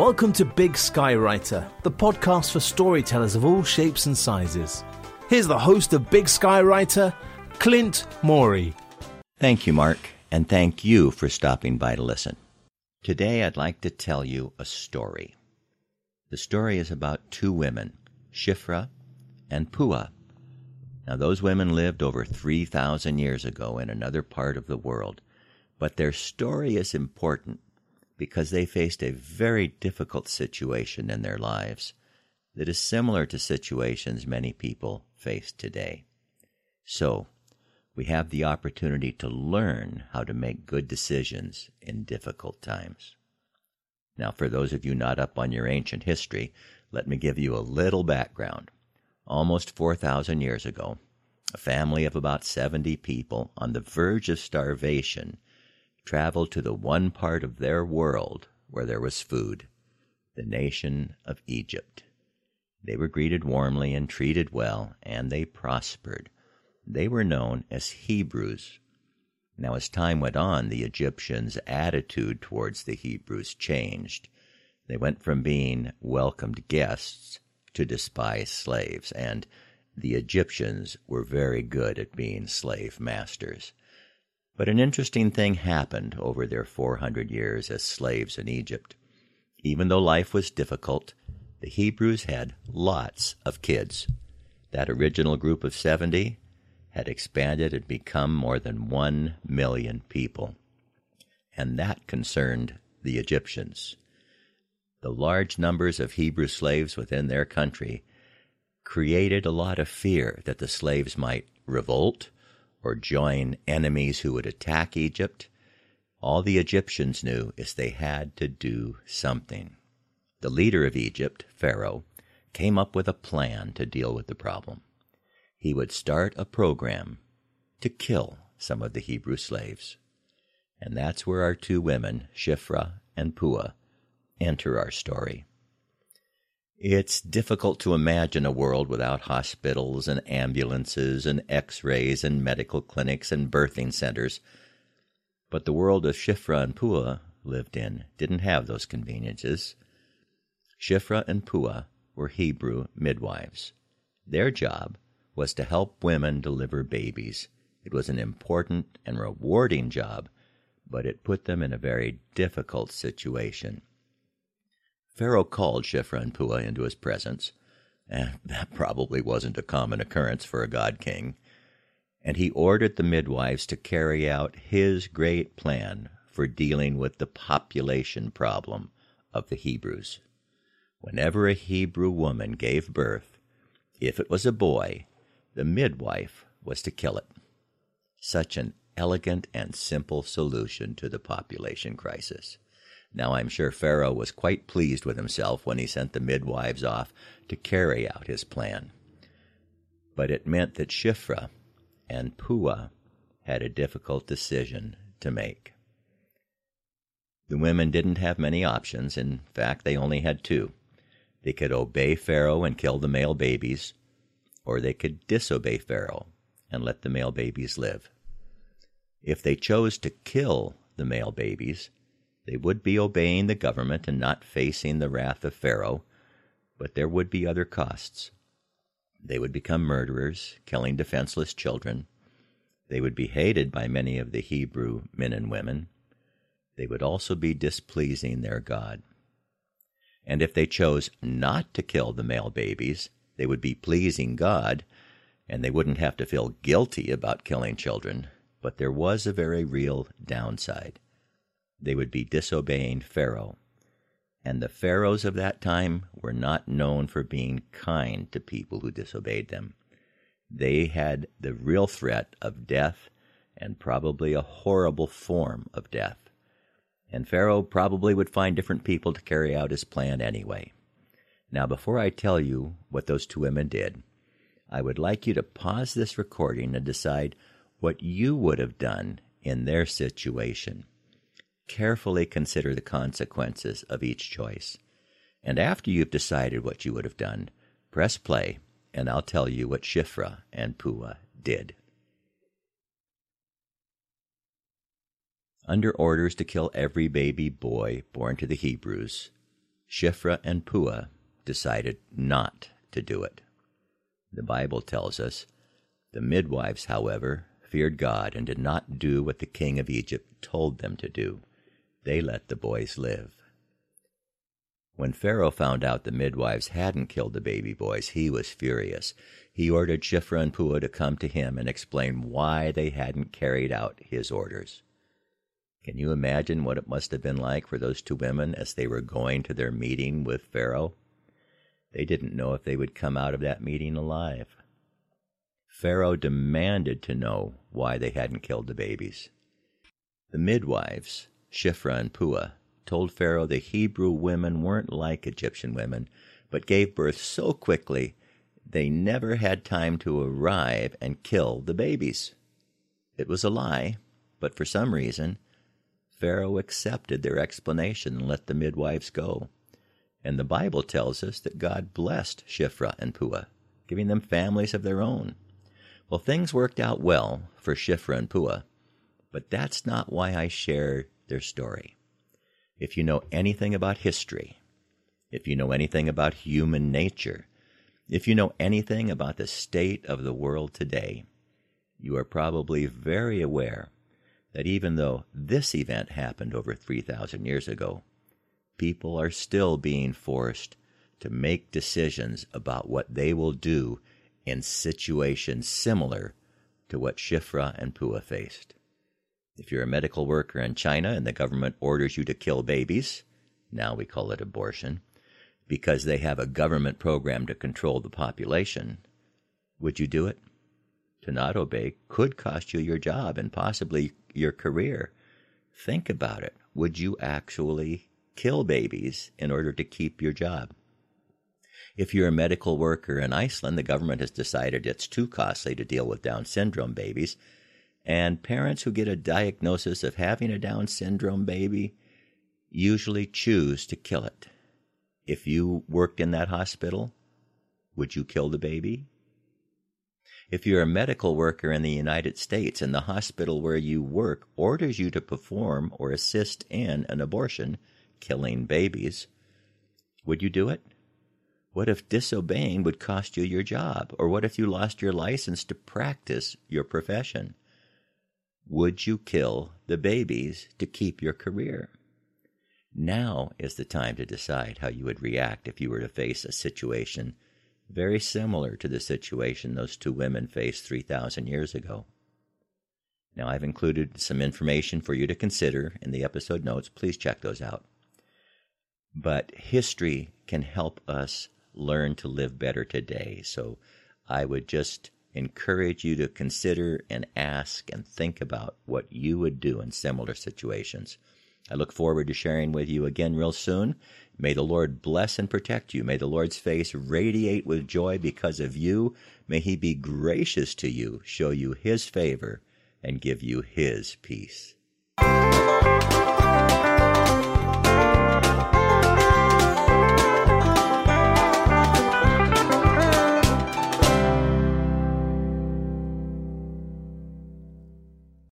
Welcome to Big Sky Writer, the podcast for storytellers of all shapes and sizes. Here's the host of Big Sky Writer, Clint Morey. Thank you, Mark, and thank you for stopping by to listen. Today I'd like to tell you a story. The story is about two women, Shifra and Pua. Now, those women lived over 3,000 years ago in another part of the world, but their story is important because they faced a very difficult situation in their lives that is similar to situations many people face today. So, we have the opportunity to learn how to make good decisions in difficult times. Now, for those of you not up on your ancient history, let me give you a little background. Almost 4,000 years ago, a family of about 70 people on the verge of starvation traveled to the one part of their world where there was food, the nation of Egypt. They were greeted warmly and treated well, and they prospered. They were known as Hebrews. Now, as time went on, the Egyptians' attitude towards the Hebrews changed. They went from being welcomed guests to despised slaves, and the Egyptians were very good at being slave masters. But an interesting thing happened over their 400 years as slaves in Egypt. Even though life was difficult, the Hebrews had lots of kids. That original group of 70 had expanded and become more than 1 million people. And that concerned the Egyptians. The large numbers of Hebrew slaves within their country created a lot of fear that the slaves might revolt or join enemies who would attack Egypt. All the Egyptians knew is they had to do something. The leader of Egypt, Pharaoh, came up with a plan to deal with the problem. He would start a program to kill some of the Hebrew slaves. And that's where our two women, Shifra and Pua, enter our story. It's difficult to imagine a world without hospitals and ambulances and x rays and medical clinics and birthing centers. But the world of Shifra and Pua lived in didn't have those conveniences. Shifra and Pua were Hebrew midwives. Their job was to help women deliver babies. It was an important and rewarding job, but it put them in a very difficult situation. Pharaoh called and Pua into his presence, and that probably wasn't a common occurrence for a god king, and he ordered the midwives to carry out his great plan for dealing with the population problem of the Hebrews. Whenever a Hebrew woman gave birth, if it was a boy, the midwife was to kill it. Such an elegant and simple solution to the population crisis. Now I'm sure Pharaoh was quite pleased with himself when he sent the midwives off to carry out his plan. But it meant that Shifra and Pua had a difficult decision to make. The women didn't have many options. In fact, they only had two. They could obey Pharaoh and kill the male babies, or they could disobey Pharaoh and let the male babies live. If they chose to kill the male babies, they would be obeying the government and not facing the wrath of Pharaoh, but there would be other costs. They would become murderers, killing defenseless children. They would be hated by many of the Hebrew men and women. They would also be displeasing their God. And if they chose not to kill the male babies, they would be pleasing God, and they wouldn't have to feel guilty about killing children. But there was a very real downside they would be disobeying Pharaoh. And the pharaohs of that time were not known for being kind to people who disobeyed them. They had the real threat of death and probably a horrible form of death. And Pharaoh probably would find different people to carry out his plan anyway. Now, before I tell you what those two women did, I would like you to pause this recording and decide what you would have done in their situation carefully consider the consequences of each choice. And after you've decided what you would have done, press play, and I'll tell you what Shifra and Pua did. Under orders to kill every baby boy born to the Hebrews, Shiphrah and Puah decided not to do it. The Bible tells us the midwives, however, feared God and did not do what the king of Egypt told them to do. They let the boys live. When Pharaoh found out the midwives hadn't killed the baby boys, he was furious. He ordered Shiphrah and Puah to come to him and explain why they hadn't carried out his orders. Can you imagine what it must have been like for those two women as they were going to their meeting with Pharaoh? They didn't know if they would come out of that meeting alive. Pharaoh demanded to know why they hadn't killed the babies. The midwives, Shiphrah and Puah, told Pharaoh the Hebrew women weren't like Egyptian women, but gave birth so quickly they never had time to arrive and kill the babies. It was a lie, but for some reason, Pharaoh accepted their explanation and let the midwives go. And the Bible tells us that God blessed Shiphrah and Puah, giving them families of their own. Well, things worked out well for Shiphrah and Puah, but that's not why I share their story. If you know anything about history, if you know anything about human nature, if you know anything about the state of the world today, you are probably very aware that even though this event happened over 3,000 years ago, people are still being forced to make decisions about what they will do in situations similar to what Shifra and Pua faced. If you're a medical worker in China and the government orders you to kill babies, now we call it abortion, because they have a government program to control the population, would you do it? To not obey could cost you your job and possibly your career. Think about it. Would you actually kill babies in order to keep your job? If you're a medical worker in Iceland, the government has decided it's too costly to deal with Down syndrome babies, and parents who get a diagnosis of having a Down syndrome baby usually choose to kill it. If you worked in that hospital, would you kill the baby? If you're a medical worker in the United States and the hospital where you work orders you to perform or assist in an abortion, killing babies, would you do it? What if disobeying would cost you your job? Or what if you lost your license to practice your profession? Would you kill the babies to keep your career? Now is the time to decide how you would react if you were to face a situation very similar to the situation those two women faced 3,000 years ago. Now, I've included some information for you to consider in the episode notes. Please check those out. But history can help us learn to live better today. So I would just encourage you to consider and ask and think about what you would do in similar situations. I look forward to sharing with you again real soon. May the Lord bless and protect you. May the Lord's face radiate with joy because of you. May he be gracious to you, show you his favor, and give you his peace.